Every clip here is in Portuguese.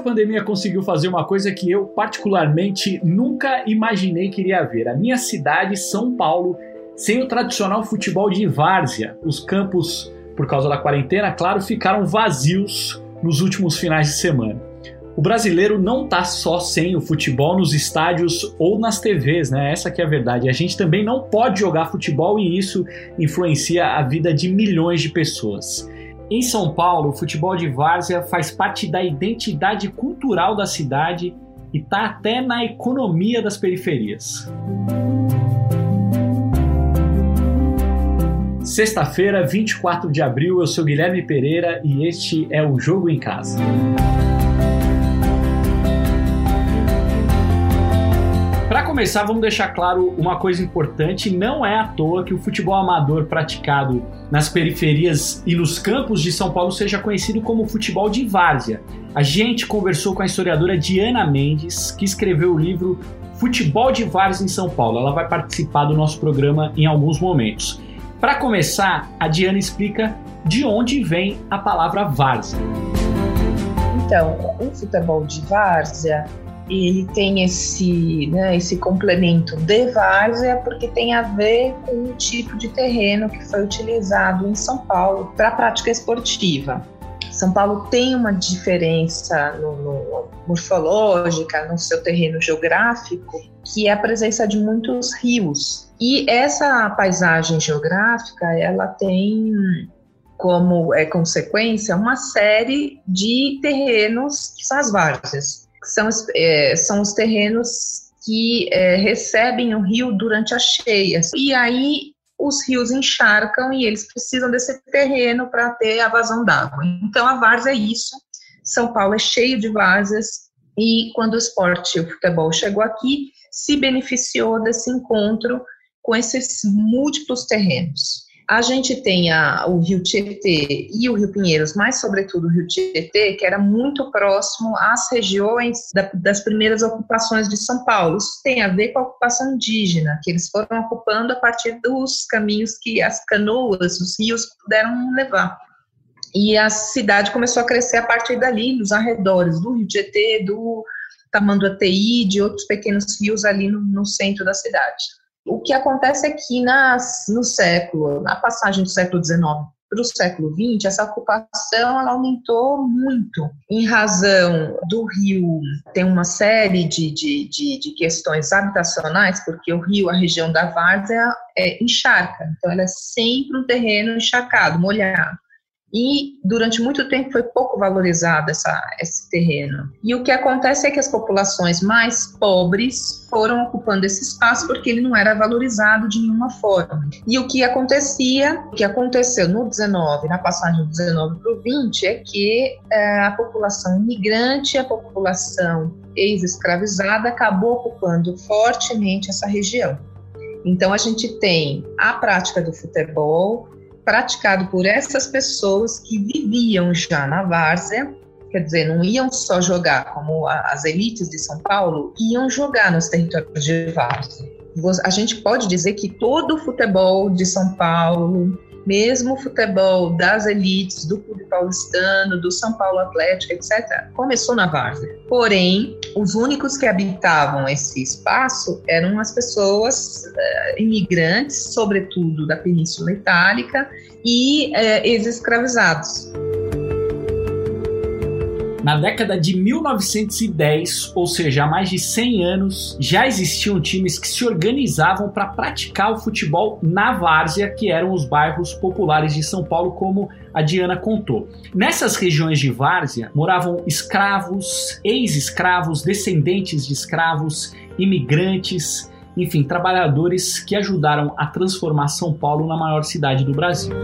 essa pandemia conseguiu fazer uma coisa que eu, particularmente, nunca imaginei que iria ver. A minha cidade, São Paulo, sem o tradicional futebol de várzea. Os campos, por causa da quarentena, claro, ficaram vazios nos últimos finais de semana. O brasileiro não tá só sem o futebol nos estádios ou nas TVs, né? Essa que é a verdade. A gente também não pode jogar futebol e isso influencia a vida de milhões de pessoas. Em São Paulo, o futebol de várzea faz parte da identidade cultural da cidade e está até na economia das periferias. Sexta-feira, 24 de abril, eu sou Guilherme Pereira e este é o Jogo em Casa. Começar, vamos deixar claro uma coisa importante: não é à toa que o futebol amador praticado nas periferias e nos campos de São Paulo seja conhecido como futebol de várzea. A gente conversou com a historiadora Diana Mendes, que escreveu o livro Futebol de Várzea em São Paulo. Ela vai participar do nosso programa em alguns momentos. Para começar, a Diana explica de onde vem a palavra várzea. Então, o futebol de várzea ele tem esse, né, esse complemento de várzea porque tem a ver com o tipo de terreno que foi utilizado em São Paulo para a prática esportiva. São Paulo tem uma diferença no, no, morfológica no seu terreno geográfico, que é a presença de muitos rios. E essa paisagem geográfica, ela tem como é consequência uma série de terrenos que são as várzeas são, é, são os terrenos que é, recebem o rio durante as cheias. E aí os rios encharcam e eles precisam desse terreno para ter a vazão d'água. Então a várzea é isso. São Paulo é cheio de várzeas e quando o esporte, o futebol chegou aqui, se beneficiou desse encontro com esses múltiplos terrenos. A gente tem o Rio Tietê e o Rio Pinheiros, mas sobretudo o Rio Tietê, que era muito próximo às regiões da, das primeiras ocupações de São Paulo. Isso tem a ver com a ocupação indígena, que eles foram ocupando a partir dos caminhos que as canoas, os rios puderam levar. E a cidade começou a crescer a partir dali, nos arredores do Rio Tietê, do Tamanduateí, de outros pequenos rios ali no, no centro da cidade. O que acontece é que nas, no século, na passagem do século XIX para o século XX, essa ocupação ela aumentou muito em razão do rio tem uma série de, de, de, de, questões habitacionais, porque o rio, a região da várzea, é encharca, então ela é sempre um terreno encharcado, molhado e durante muito tempo foi pouco valorizado essa, esse terreno. E o que acontece é que as populações mais pobres foram ocupando esse espaço porque ele não era valorizado de nenhuma forma. E o que acontecia, o que aconteceu no 19, na passagem do 19 para o 20, é que é, a população imigrante, a população ex-escravizada acabou ocupando fortemente essa região. Então a gente tem a prática do futebol, praticado por essas pessoas que viviam já na várzea, quer dizer, não iam só jogar como as elites de São Paulo, iam jogar nos territórios de várzea. A gente pode dizer que todo o futebol de São Paulo, mesmo o futebol das elites, do Clube Paulistano, do São Paulo Atlético, etc., começou na várzea. Porém, os únicos que habitavam esse espaço eram as pessoas uh, imigrantes, sobretudo da Península Itálica, e uh, ex-escravizados. Na década de 1910, ou seja, há mais de 100 anos, já existiam times que se organizavam para praticar o futebol na várzea, que eram os bairros populares de São Paulo, como a Diana contou. Nessas regiões de várzea moravam escravos, ex-escravos, descendentes de escravos, imigrantes, enfim, trabalhadores que ajudaram a transformar São Paulo na maior cidade do Brasil.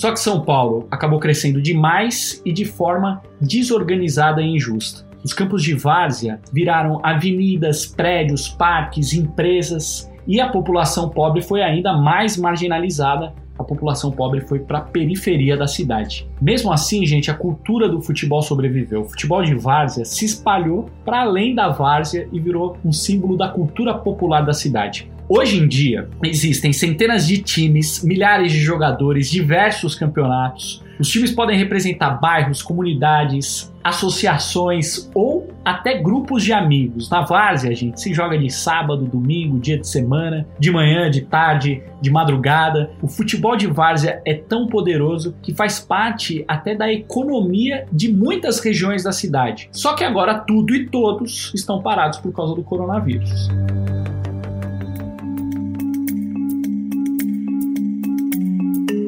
Só que São Paulo acabou crescendo demais e de forma desorganizada e injusta. Os campos de várzea viraram avenidas, prédios, parques, empresas e a população pobre foi ainda mais marginalizada. A população pobre foi para a periferia da cidade. Mesmo assim, gente, a cultura do futebol sobreviveu. O futebol de várzea se espalhou para além da várzea e virou um símbolo da cultura popular da cidade. Hoje em dia, existem centenas de times, milhares de jogadores, diversos campeonatos. Os times podem representar bairros, comunidades, associações ou até grupos de amigos. Na várzea, gente, se joga de sábado, domingo, dia de semana, de manhã, de tarde, de madrugada. O futebol de várzea é tão poderoso que faz parte até da economia de muitas regiões da cidade. Só que agora tudo e todos estão parados por causa do coronavírus.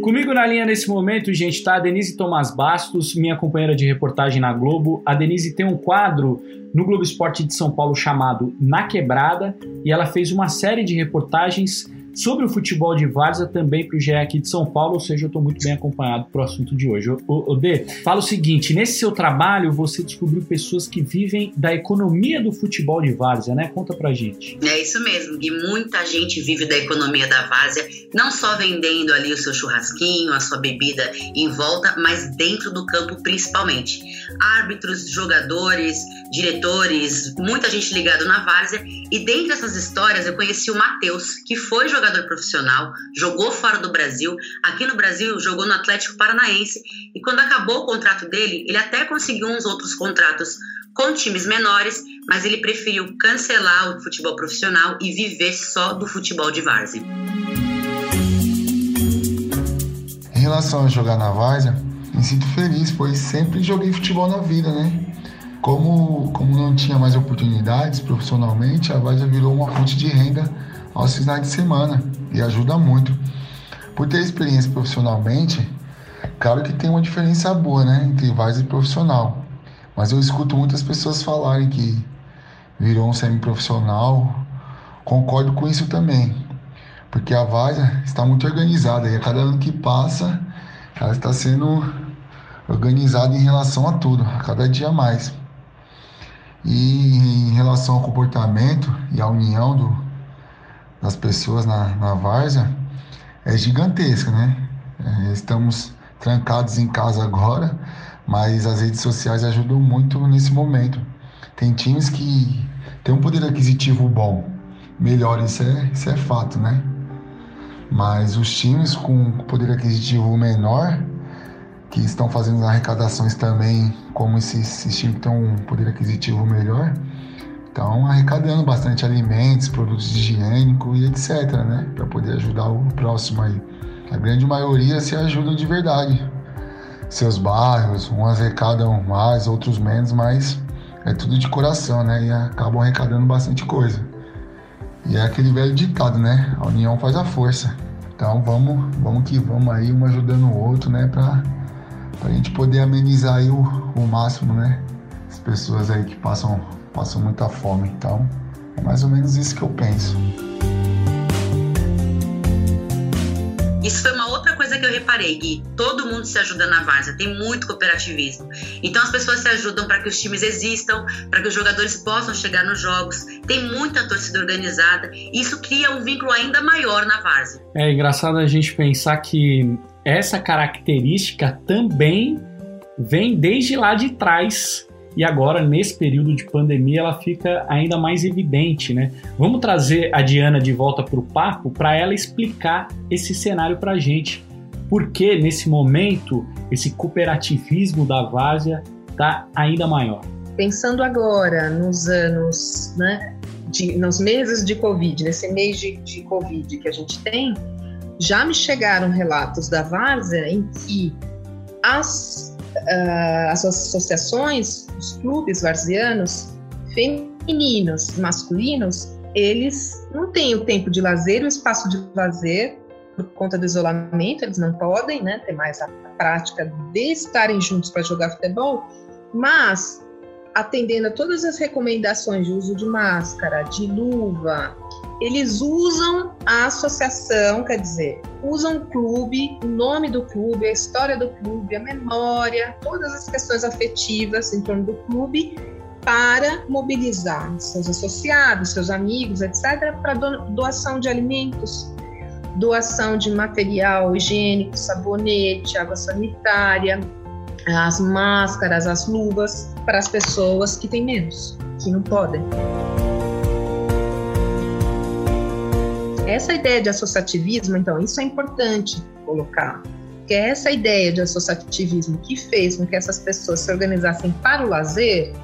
Comigo na linha nesse momento, gente, está a Denise Tomás Bastos, minha companheira de reportagem na Globo. A Denise tem um quadro no Globo Esporte de São Paulo chamado Na Quebrada e ela fez uma série de reportagens sobre o futebol de várzea também para o GE aqui de São Paulo, ou seja, eu estou muito bem acompanhado para o assunto de hoje. O, D, fala o seguinte: nesse seu trabalho você descobriu pessoas que vivem da economia do futebol de várzea, né? Conta pra gente. É isso mesmo, e muita gente vive da economia da várzea, não só vendendo ali o seu churrasquinho, a sua bebida em volta, mas dentro do campo principalmente. Árbitros, jogadores, diretores, muita gente ligada na várzea, e dentre essas histórias eu conheci o Matheus, que foi jogador jogador profissional, jogou fora do Brasil, aqui no Brasil jogou no Atlético Paranaense e quando acabou o contrato dele, ele até conseguiu uns outros contratos com times menores, mas ele preferiu cancelar o futebol profissional e viver só do futebol de várzea. Em relação a jogar na várzea, me sinto feliz, pois sempre joguei futebol na vida, né? Como, como não tinha mais oportunidades profissionalmente, a várzea virou uma fonte de renda aos finais de semana e ajuda muito. Por ter experiência profissionalmente, claro que tem uma diferença boa, né, entre várzea e profissional. Mas eu escuto muitas pessoas falarem que virou um semi-profissional. Concordo com isso também, porque a várzea está muito organizada e a cada ano que passa, ela está sendo organizada em relação a tudo, a cada dia mais. E em relação ao comportamento e à união do, das pessoas na, na várzea é gigantesca, né? É, estamos trancados em casa agora, mas as redes sociais ajudam muito nesse momento. Tem times que têm um poder aquisitivo bom, melhor, isso é, isso é fato, né? Mas os times com poder aquisitivo menor, que estão fazendo arrecadações também, como esses, esses times que têm um poder aquisitivo melhor, então, arrecadando bastante alimentos, produtos higiênicos e etc, né? Para poder ajudar o próximo aí. A grande maioria se ajuda de verdade. Seus bairros, uns arrecadam mais, outros menos, mas é tudo de coração, né? E acabam arrecadando bastante coisa. E é aquele velho ditado, né? A união faz a força. Então vamos, vamos que vamos aí, um ajudando o outro, né? Pra, pra gente poder amenizar aí o, o máximo, né? As pessoas aí que passam passo muita fome. Então, é mais ou menos isso que eu penso. Isso foi uma outra coisa que eu reparei, Gui. Todo mundo se ajuda na várzea, tem muito cooperativismo. Então as pessoas se ajudam para que os times existam, para que os jogadores possam chegar nos jogos. Tem muita torcida organizada. Isso cria um vínculo ainda maior na várzea. É engraçado a gente pensar que essa característica também vem desde lá de trás e agora, nesse período de pandemia, ela fica ainda mais evidente, né? Vamos trazer a Diana de volta para o papo para ela explicar esse cenário para a gente. Por que, nesse momento, esse cooperativismo da Várzea está ainda maior? Pensando agora nos anos, né, de, nos meses de Covid, nesse mês de, de Covid que a gente tem, já me chegaram relatos da Várzea em que as uh, as associações, os clubes varzianos, femininos, masculinos, eles não têm o tempo de lazer, o espaço de lazer por conta do isolamento, eles não podem né, ter mais a prática de estarem juntos para jogar futebol, mas atendendo a todas as recomendações de uso de máscara, de luva, eles usam a associação, quer dizer, usam o clube, o nome do clube, a história do clube, a memória, todas as questões afetivas em torno do clube para mobilizar seus associados, seus amigos, etc., para doação de alimentos, doação de material higiênico, sabonete, água sanitária, as máscaras, as luvas para as pessoas que têm menos, que não podem. Essa ideia de associativismo, então, isso é importante colocar. que é essa ideia de associativismo que fez com que essas pessoas se organizassem para o lazer,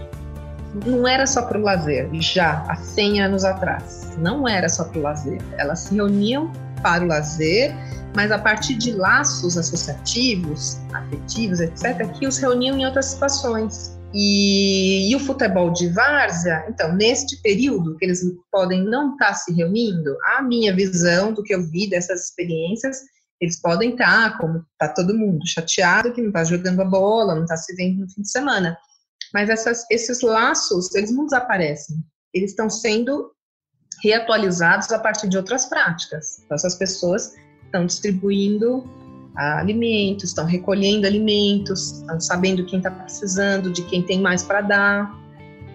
não era só para o lazer, já há 100 anos atrás. Não era só para o lazer. Elas se reuniam para o lazer, mas a partir de laços associativos, afetivos, etc., que os reuniam em outras situações. E, e, o futebol de várzea, então, neste período que eles podem não estar se reunindo, a minha visão do que eu vi dessas experiências, eles podem estar, como está todo mundo, chateado que não está jogando a bola, não está se vendo no fim de semana. Mas essas, esses laços, eles não desaparecem. Eles estão sendo reatualizados a partir de outras práticas. Então, essas pessoas estão distribuindo alimentos, estão recolhendo alimentos, estão sabendo quem está precisando, de quem tem mais para dar.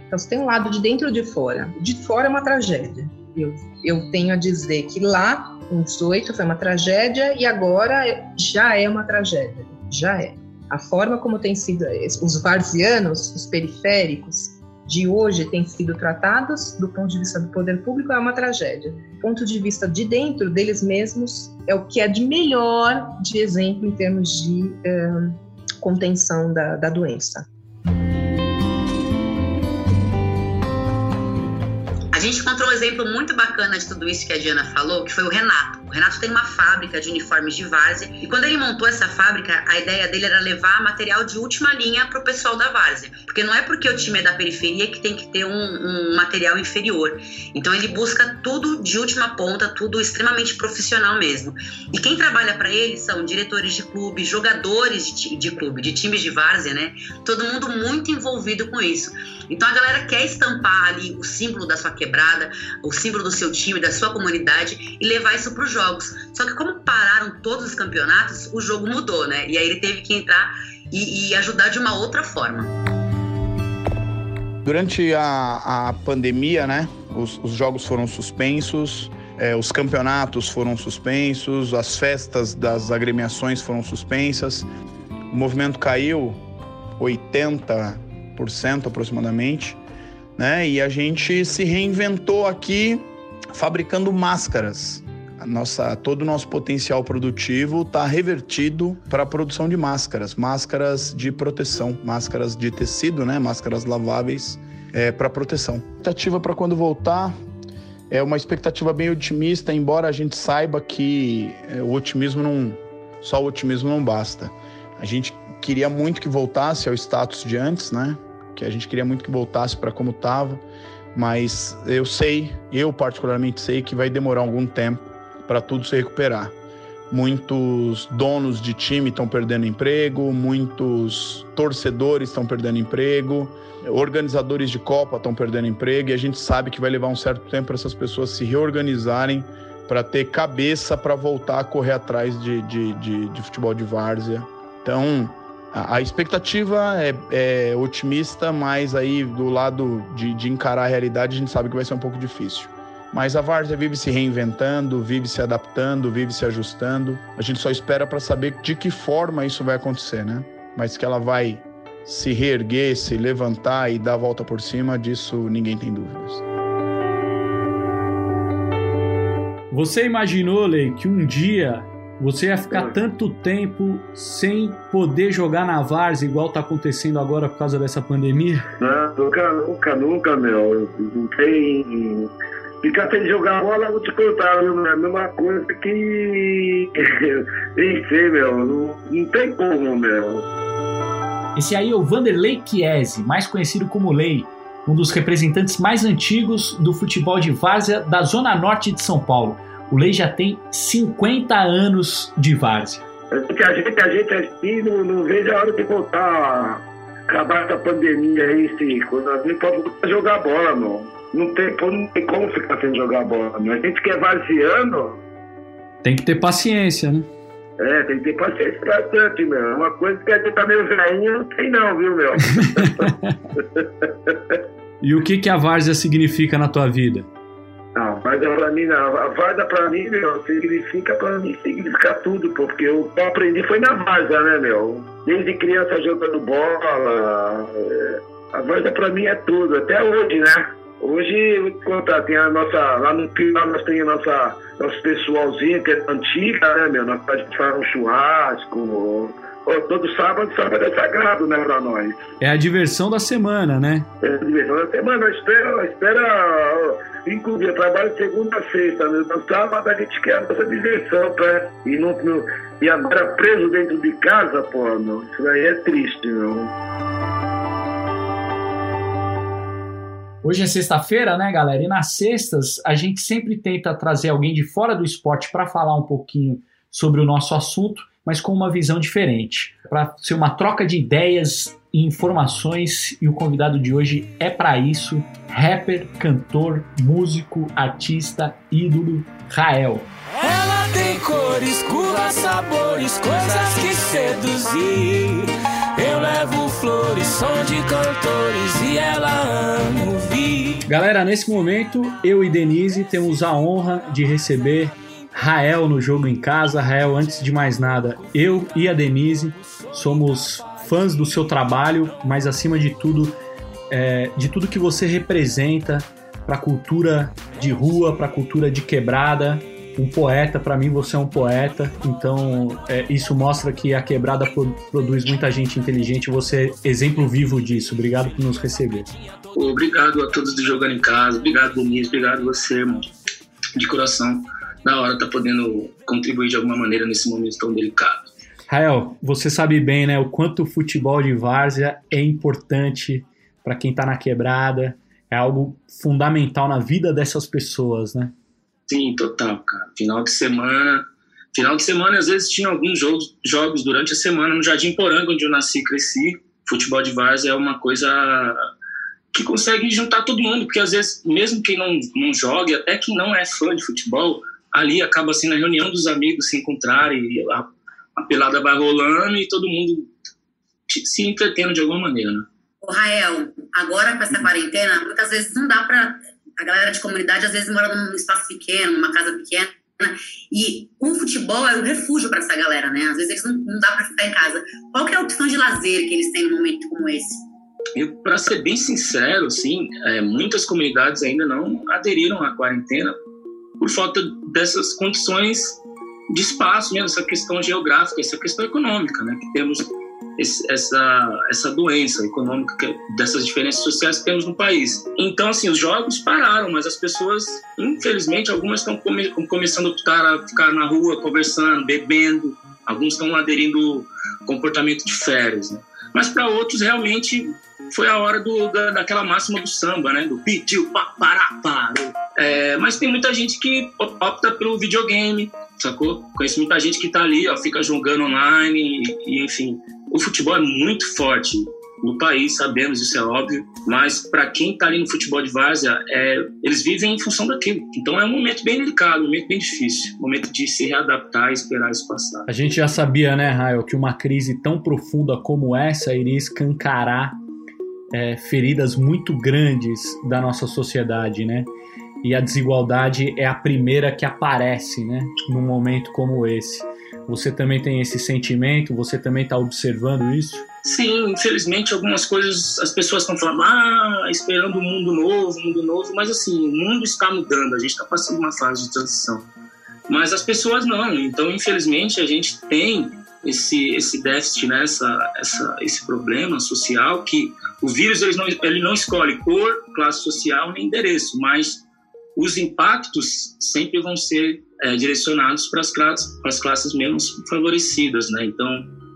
Então, você tem um lado de dentro e de fora. De fora é uma tragédia. Eu, eu tenho a dizer que lá, em 18, foi uma tragédia e agora já é uma tragédia. Já é. A forma como tem sido os varzianos, os periféricos, de hoje têm sido tratados, do ponto de vista do poder público, é uma tragédia. Do ponto de vista de dentro deles mesmos, é o que é de melhor de exemplo em termos de eh, contenção da, da doença. Gente encontrou um exemplo muito bacana de tudo isso que a Diana falou, que foi o Renato. O Renato tem uma fábrica de uniformes de várzea e quando ele montou essa fábrica, a ideia dele era levar material de última linha para o pessoal da várzea. Porque não é porque o time é da periferia que tem que ter um, um material inferior. Então ele busca tudo de última ponta, tudo extremamente profissional mesmo. E quem trabalha para ele são diretores de clube, jogadores de, de clube, de times de várzea, né? Todo mundo muito envolvido com isso. Então a galera quer estampar ali o símbolo da sua quebrada, o símbolo do seu time, da sua comunidade e levar isso para os jogos. Só que como pararam todos os campeonatos, o jogo mudou, né? E aí ele teve que entrar e, e ajudar de uma outra forma. Durante a, a pandemia, né, os, os jogos foram suspensos, é, os campeonatos foram suspensos, as festas das agremiações foram suspensas, o movimento caiu 80 aproximadamente, né? E a gente se reinventou aqui fabricando máscaras. A nossa, todo o nosso potencial produtivo está revertido para a produção de máscaras, máscaras de proteção, máscaras de tecido, né? Máscaras laváveis é, para proteção. Expectativa para quando voltar é uma expectativa bem otimista, embora a gente saiba que é, o otimismo não, só o otimismo não basta. A gente queria muito que voltasse ao status de antes, né? Que a gente queria muito que voltasse para como estava, mas eu sei, eu particularmente sei que vai demorar algum tempo para tudo se recuperar. Muitos donos de time estão perdendo emprego, muitos torcedores estão perdendo emprego, organizadores de Copa estão perdendo emprego e a gente sabe que vai levar um certo tempo para essas pessoas se reorganizarem para ter cabeça para voltar a correr atrás de, de, de, de futebol de várzea. Então, a, expectativa é, é, otimista, mas aí do lado de, de encarar a realidade a gente sabe que vai ser um pouco difícil. Mas a Várzea vive se reinventando, vive se adaptando, vive se ajustando. A gente só espera para saber de que forma isso vai acontecer, né? Mas que ela vai se reerguer, se levantar e dar a volta por cima, disso ninguém tem dúvidas. Você imaginou, Lei, que um dia você ia ficar tanto tempo sem poder jogar na Várzea, igual tá acontecendo agora por causa dessa pandemia? Não, nunca, nunca, nunca, meu. Não tem. Ficar sem jogar bola, vou te contar, meu, é a mesma coisa que. Nem sei, meu. Não, não tem como, meu. Esse aí é o Vanderlei Chiesi, mais conhecido como Lei, um dos representantes mais antigos do futebol de várzea da Zona Norte de São Paulo. O Lei já tem 50 anos de várzea. Que a gente, a gente aqui não, não vejo a hora de voltar, acabar essa pandemia aí, sim. Quando a gente pode jogar bola, não. Não tem, não tem como ficar sem jogar bola. A gente quer varzeando. Tem que ter paciência, né? É, tem que ter paciência bastante, meu. É uma coisa que a gente tá meio velhinho, não tem não, viu, meu? e o que, que a várzea significa na tua vida? Varda pra mim. A Varda pra mim, meu, significa pra mim, significa tudo, pô, porque eu, eu aprendi foi na Varda, né, meu? Desde criança jogando bola. É, a Varda pra mim é tudo, até hoje, né? Hoje, vou te contar, tem a nossa, lá no final nós temos a nossa, nosso pessoalzinho que é antiga, né, meu? Nós faz um churrasco, Oh, todo sábado, sábado é sagrado, né, pra nós. É a diversão da semana, né? É a diversão da semana. Espera, espera inclusive, eu trabalho segunda a sexta. Né? No sábado a gente quer essa diversão, tá? E, não, não, e agora preso dentro de casa, pô, meu, isso aí é triste, meu. Hoje é sexta-feira, né, galera? E nas sextas a gente sempre tenta trazer alguém de fora do esporte para falar um pouquinho sobre o nosso assunto mas com uma visão diferente, para ser uma troca de ideias e informações. E o convidado de hoje é para isso: rapper, cantor, músico, artista, ídolo, Rael. Ela tem cores, curvas, sabores, coisas que seduzir. Eu levo flores, som de cantores e ela ama ouvir. Galera, nesse momento, eu e Denise temos a honra de receber Rael no jogo em casa. Rael, antes de mais nada, eu e a Denise somos fãs do seu trabalho, mas acima de tudo, é, de tudo que você representa para a cultura de rua, para a cultura de quebrada. Um poeta, para mim você é um poeta, então é, isso mostra que a quebrada pro, produz muita gente inteligente. Você é exemplo vivo disso. Obrigado por nos receber. Obrigado a todos do Jogando em Casa, obrigado Denise, obrigado você, de coração da hora tá podendo contribuir de alguma maneira nesse momento tão delicado. Rael, você sabe bem, né, o quanto o futebol de várzea é importante para quem está na quebrada, é algo fundamental na vida dessas pessoas, né? Sim, total, cara. Final de semana, final de semana às vezes tinha alguns jogos, jogos durante a semana no Jardim Poranga, onde eu nasci e cresci. Futebol de várzea é uma coisa que consegue juntar todo mundo, porque às vezes, mesmo quem não, não joga, até quem não é fã de futebol, ali acaba sendo a reunião dos amigos se encontrarem, a, a pelada vai rolando e todo mundo se entretendo de alguma maneira, né? O Rael, agora com essa quarentena, muitas vezes não dá para a galera de comunidade às vezes mora num espaço pequeno, numa casa pequena, e o futebol é o refúgio para essa galera, né? Às vezes eles não, não dá para ficar em casa. Qual é a opção de lazer que eles têm num momento como esse? Eu, para ser bem sincero, assim, é, muitas comunidades ainda não aderiram à quarentena por falta dessas condições de espaço mesmo, essa questão geográfica, essa questão econômica, né? Que temos esse, essa, essa doença econômica, que, dessas diferenças sociais que temos no país. Então, assim, os jogos pararam, mas as pessoas, infelizmente, algumas estão come, começando a optar a ficar na rua conversando, bebendo, alguns estão aderindo comportamento de férias, né? Mas para outros, realmente, foi a hora do, da, daquela máxima do samba, né? Do pediu, pará, parou. É, mas tem muita gente que opta pelo videogame, sacou? Conheço muita gente que tá ali, ó, fica jogando online e, e enfim. O futebol é muito forte no país, sabemos, isso é óbvio, mas para quem está ali no futebol de várzea, é, eles vivem em função daquilo. Então é um momento bem delicado, um momento bem difícil, um momento de se readaptar e esperar isso passar. A gente já sabia, né, Raio, que uma crise tão profunda como essa iria escancarar é, feridas muito grandes da nossa sociedade, né? E a desigualdade é a primeira que aparece, né? Num momento como esse. Você também tem esse sentimento? Você também está observando isso? Sim, infelizmente algumas coisas as pessoas estão falando, ah, esperando um mundo novo, mundo novo, mas assim, o mundo está mudando, a gente está passando uma fase de transição. Mas as pessoas não, então infelizmente a gente tem esse, esse déficit, né, essa, essa, esse problema social que o vírus ele não, ele não escolhe cor, classe social nem endereço, mas os impactos sempre vão ser é, direcionados para as classes, para as classes menos favorecidas, né? Então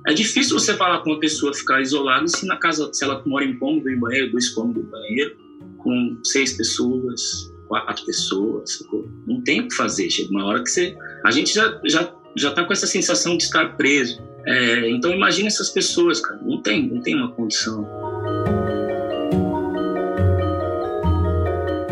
é difícil você falar com uma pessoa ficar isolada se na casa, se ela mora em cômodo em banheiro, dois cômodos em banheiro, com seis pessoas, quatro pessoas, não tem o que fazer. Chega uma hora que você, a gente já já já está com essa sensação de estar preso. É, então imagine essas pessoas, cara. Não tem, não tem uma condição.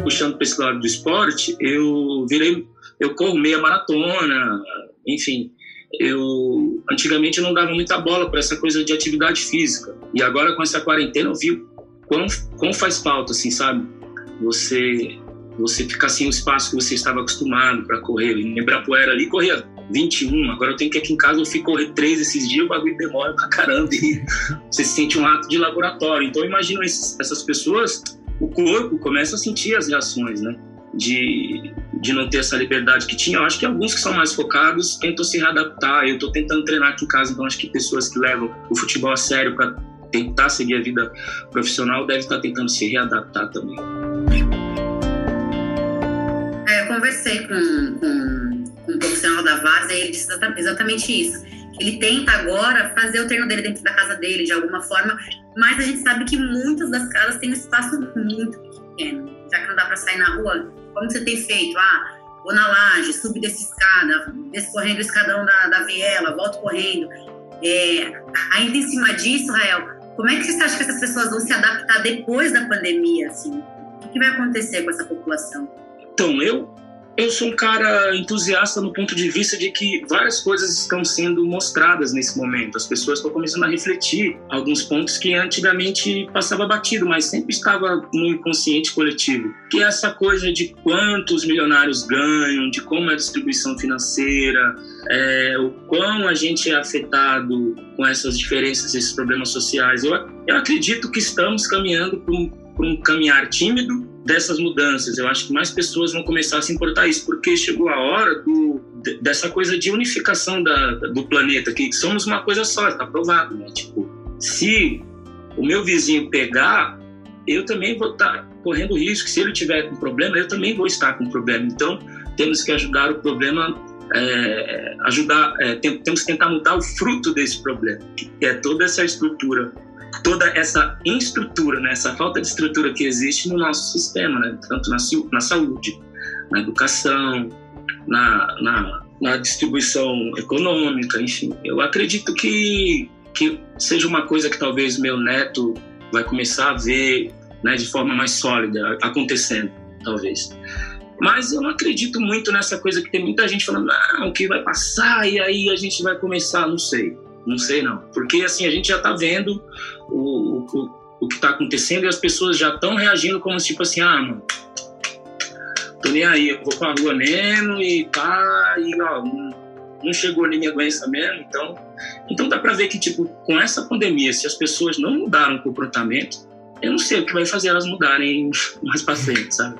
Puxando para esse lado do esporte, eu virei, eu corro meia maratona, enfim. Eu antigamente eu não dava muita bola para essa coisa de atividade física. E agora com essa quarentena eu vi quão, quão faz falta, assim, sabe? Você você ficar sem o espaço que você estava acostumado para correr. Em Ibirapuera ali corria 21, agora eu tenho que aqui em casa, eu fui correr 3 esses dias, o bagulho demora pra caramba e você se sente um ato de laboratório. Então eu imagino essas pessoas o corpo começa a sentir as reações, né? De, de não ter essa liberdade que tinha. Eu acho que alguns que são mais focados tentam se readaptar. Eu estou tentando treinar aqui em casa, então acho que pessoas que levam o futebol a sério para tentar seguir a vida profissional devem estar tentando se readaptar também. É, eu conversei com, com, profissional da Várzea ele disse exatamente isso. Ele tenta agora fazer o treino dele dentro da casa dele, de alguma forma, mas a gente sabe que muitas das casas têm um espaço muito pequeno. Já que não dá para sair na rua, como você tem feito? Ah, vou na laje, subo dessa escada, desço correndo o escadão da, da viela, volto correndo. É, ainda em cima disso, Rael, como é que você acha que essas pessoas vão se adaptar depois da pandemia? Assim? O que vai acontecer com essa população? Então, eu eu sou um cara entusiasta no ponto de vista de que várias coisas estão sendo mostradas nesse momento. As pessoas estão começando a refletir alguns pontos que antigamente passava batido, mas sempre estava no inconsciente coletivo. Que é essa coisa de quantos milionários ganham, de como é a distribuição financeira, é, o quão a gente é afetado com essas diferenças, esses problemas sociais. Eu, eu acredito que estamos caminhando para um, um caminhar tímido, dessas mudanças. Eu acho que mais pessoas vão começar a se importar isso, porque chegou a hora do, dessa coisa de unificação da, do planeta, que somos uma coisa só, está provado, né? Tipo, se o meu vizinho pegar, eu também vou estar tá correndo risco. Se ele tiver com problema, eu também vou estar com problema. Então, temos que ajudar o problema, é, ajudar, é, temos que tentar mudar o fruto desse problema, que é toda essa estrutura toda essa estrutura, né, essa falta de estrutura que existe no nosso sistema, né, tanto na, na saúde, na educação, na, na, na, distribuição econômica, enfim. Eu acredito que, que seja uma coisa que talvez meu neto vai começar a ver né, de forma mais sólida acontecendo, talvez. Mas eu não acredito muito nessa coisa que tem muita gente falando, não, que vai passar e aí a gente vai começar, não sei. Não sei não. Porque assim, a gente já está vendo o, o, o que está acontecendo e as pessoas já estão reagindo como tipo assim, ah, mano, tô nem aí, eu vou pra rua mesmo e pá, e ó, não, chegou nem minha doença mesmo, então. Então dá para ver que, tipo, com essa pandemia, se as pessoas não mudaram o comportamento, eu não sei o que vai fazer elas mudarem mais pra frente, sabe?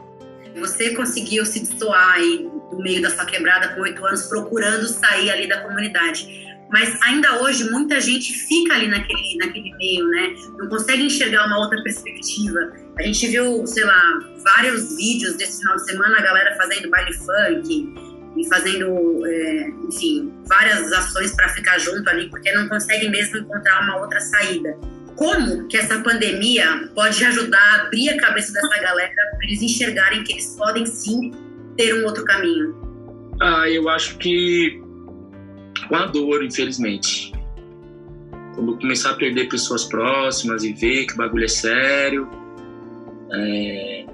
Você conseguiu se destoar aí do meio da sua quebrada com oito anos, procurando sair ali da comunidade mas ainda hoje muita gente fica ali naquele, naquele meio, né? Não consegue enxergar uma outra perspectiva. A gente viu, sei lá, vários vídeos desse final de semana, a galera fazendo baile funk e fazendo, é, enfim, várias ações para ficar junto ali, porque não conseguem mesmo encontrar uma outra saída. Como que essa pandemia pode ajudar a abrir a cabeça dessa galera para eles enxergarem que eles podem sim ter um outro caminho? Ah, eu acho que com a dor, infelizmente. Quando começar a perder pessoas próximas e ver que o bagulho é sério. É...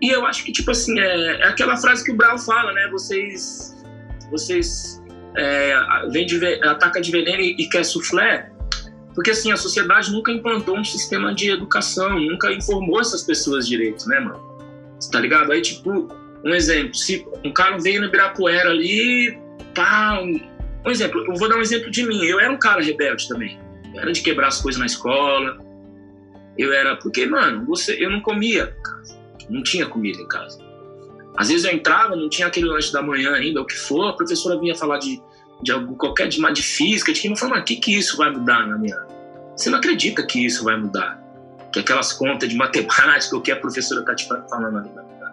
E eu acho que, tipo assim, é, é aquela frase que o Brau fala, né? Vocês. Vocês. É, vem de, ataca de veneno e, e quer soufflé. Porque, assim, a sociedade nunca implantou um sistema de educação, nunca informou essas pessoas direito, né, mano? Você tá ligado? Aí, tipo, um exemplo: se um cara veio no Ibirapuera ali, pá, um exemplo, eu vou dar um exemplo de mim. Eu era um cara rebelde também. Eu era de quebrar as coisas na escola. Eu era. Porque, mano, você, eu não comia. Não tinha comida em casa. Às vezes eu entrava, não tinha aquele lanche da manhã ainda, o que for, a professora vinha falar de, de algo, qualquer de, de física, de não falava, o que, que isso vai mudar na minha. Você não acredita que isso vai mudar. Que aquelas contas de matemática, o que a professora está te falando ali vai mudar.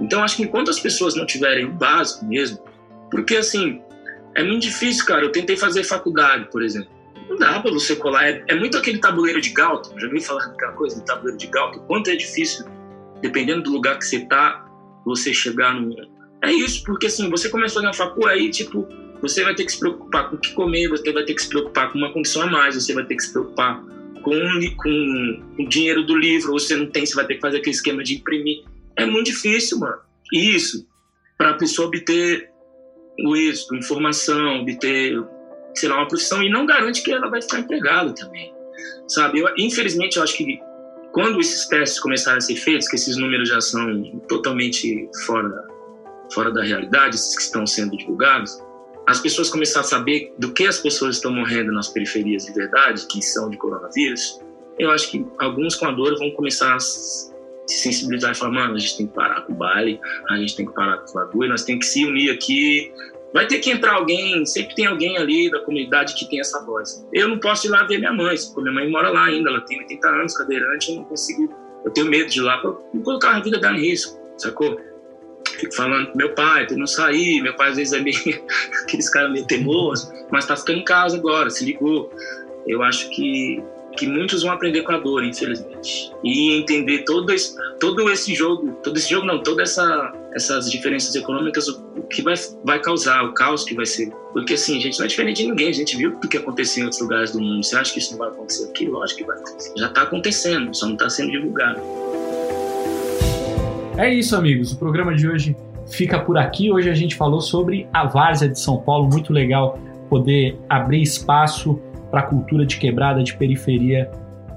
Então, acho que enquanto as pessoas não tiverem o básico mesmo, porque assim, é muito difícil, cara. Eu tentei fazer faculdade, por exemplo. Não dá pra você colar. É, é muito aquele tabuleiro de Galton. Já ouvi falar daquela coisa de tabuleiro de Galton. Quanto é difícil, dependendo do lugar que você tá, você chegar no. É isso, porque assim, você começou na facu, aí, tipo, você vai ter que se preocupar com o que comer, você vai ter que se preocupar com uma condição a mais, você vai ter que se preocupar com, com o dinheiro do livro, você não tem, você vai ter que fazer aquele esquema de imprimir. É muito difícil, mano. E isso, para a pessoa obter o êxito, informação, obter, sei lá, uma profissão e não garante que ela vai ficar empregada também, sabe? Eu, infelizmente, eu acho que quando esses testes começarem a ser feitos, que esses números já são totalmente fora, fora da realidade, esses que estão sendo divulgados, as pessoas começarem a saber do que as pessoas estão morrendo nas periferias de verdade, que são de coronavírus, eu acho que alguns com a dor vão começar a se sensibilizar e falar, mano, a gente tem que parar com o baile, a gente tem que parar com o bagulho, nós temos que se unir aqui. Vai ter que entrar alguém, sempre tem alguém ali da comunidade que tem essa voz. Eu não posso ir lá ver minha mãe, porque minha mãe mora lá ainda, ela tem 80 anos, cadeirante, eu não consigo, eu tenho medo de ir lá para colocar a vida dela em risco, sacou? Fico falando meu pai, pra não sair, meu pai às vezes é meio, aqueles caras meio teimosos, mas tá ficando em casa agora, se ligou. Eu acho que que muitos vão aprender com a dor, infelizmente. E entender todo esse, todo esse jogo, todo esse jogo não, todas essa, essas diferenças econômicas, o que vai, vai causar, o caos que vai ser. Porque assim, a gente não é diferente de ninguém, a gente viu o que aconteceu em outros lugares do mundo. Você acha que isso não vai acontecer aqui? Lógico que vai acontecer. Já está acontecendo, só não está sendo divulgado. É isso, amigos. O programa de hoje fica por aqui. Hoje a gente falou sobre a Várzea de São Paulo. Muito legal poder abrir espaço para a cultura de quebrada, de periferia,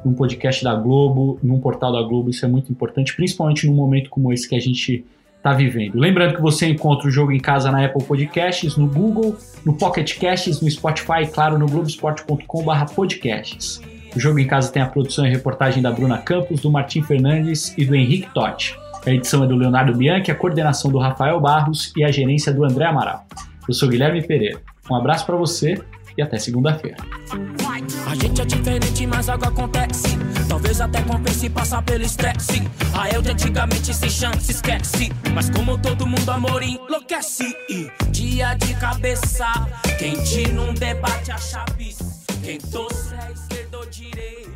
num podcast da Globo, num portal da Globo. Isso é muito importante, principalmente num momento como esse que a gente está vivendo. Lembrando que você encontra o Jogo em Casa na Apple Podcasts, no Google, no Pocket Casts, no Spotify e, claro, no globesport.com/podcasts. O Jogo em Casa tem a produção e reportagem da Bruna Campos, do Martim Fernandes e do Henrique Totti. A edição é do Leonardo Bianchi, a coordenação do Rafael Barros e a gerência do André Amaral. Eu sou Guilherme Pereira. Um abraço para você e até segunda-feira. A gente é diferente, mas algo acontece. Talvez até compense passar pelo estresse. A eu de antigamente sem chance, esquece. Mas como todo mundo, amor enlouquece. Dia de cabeça, quente num debate a chaves. Quem torce é esquerda ou direita.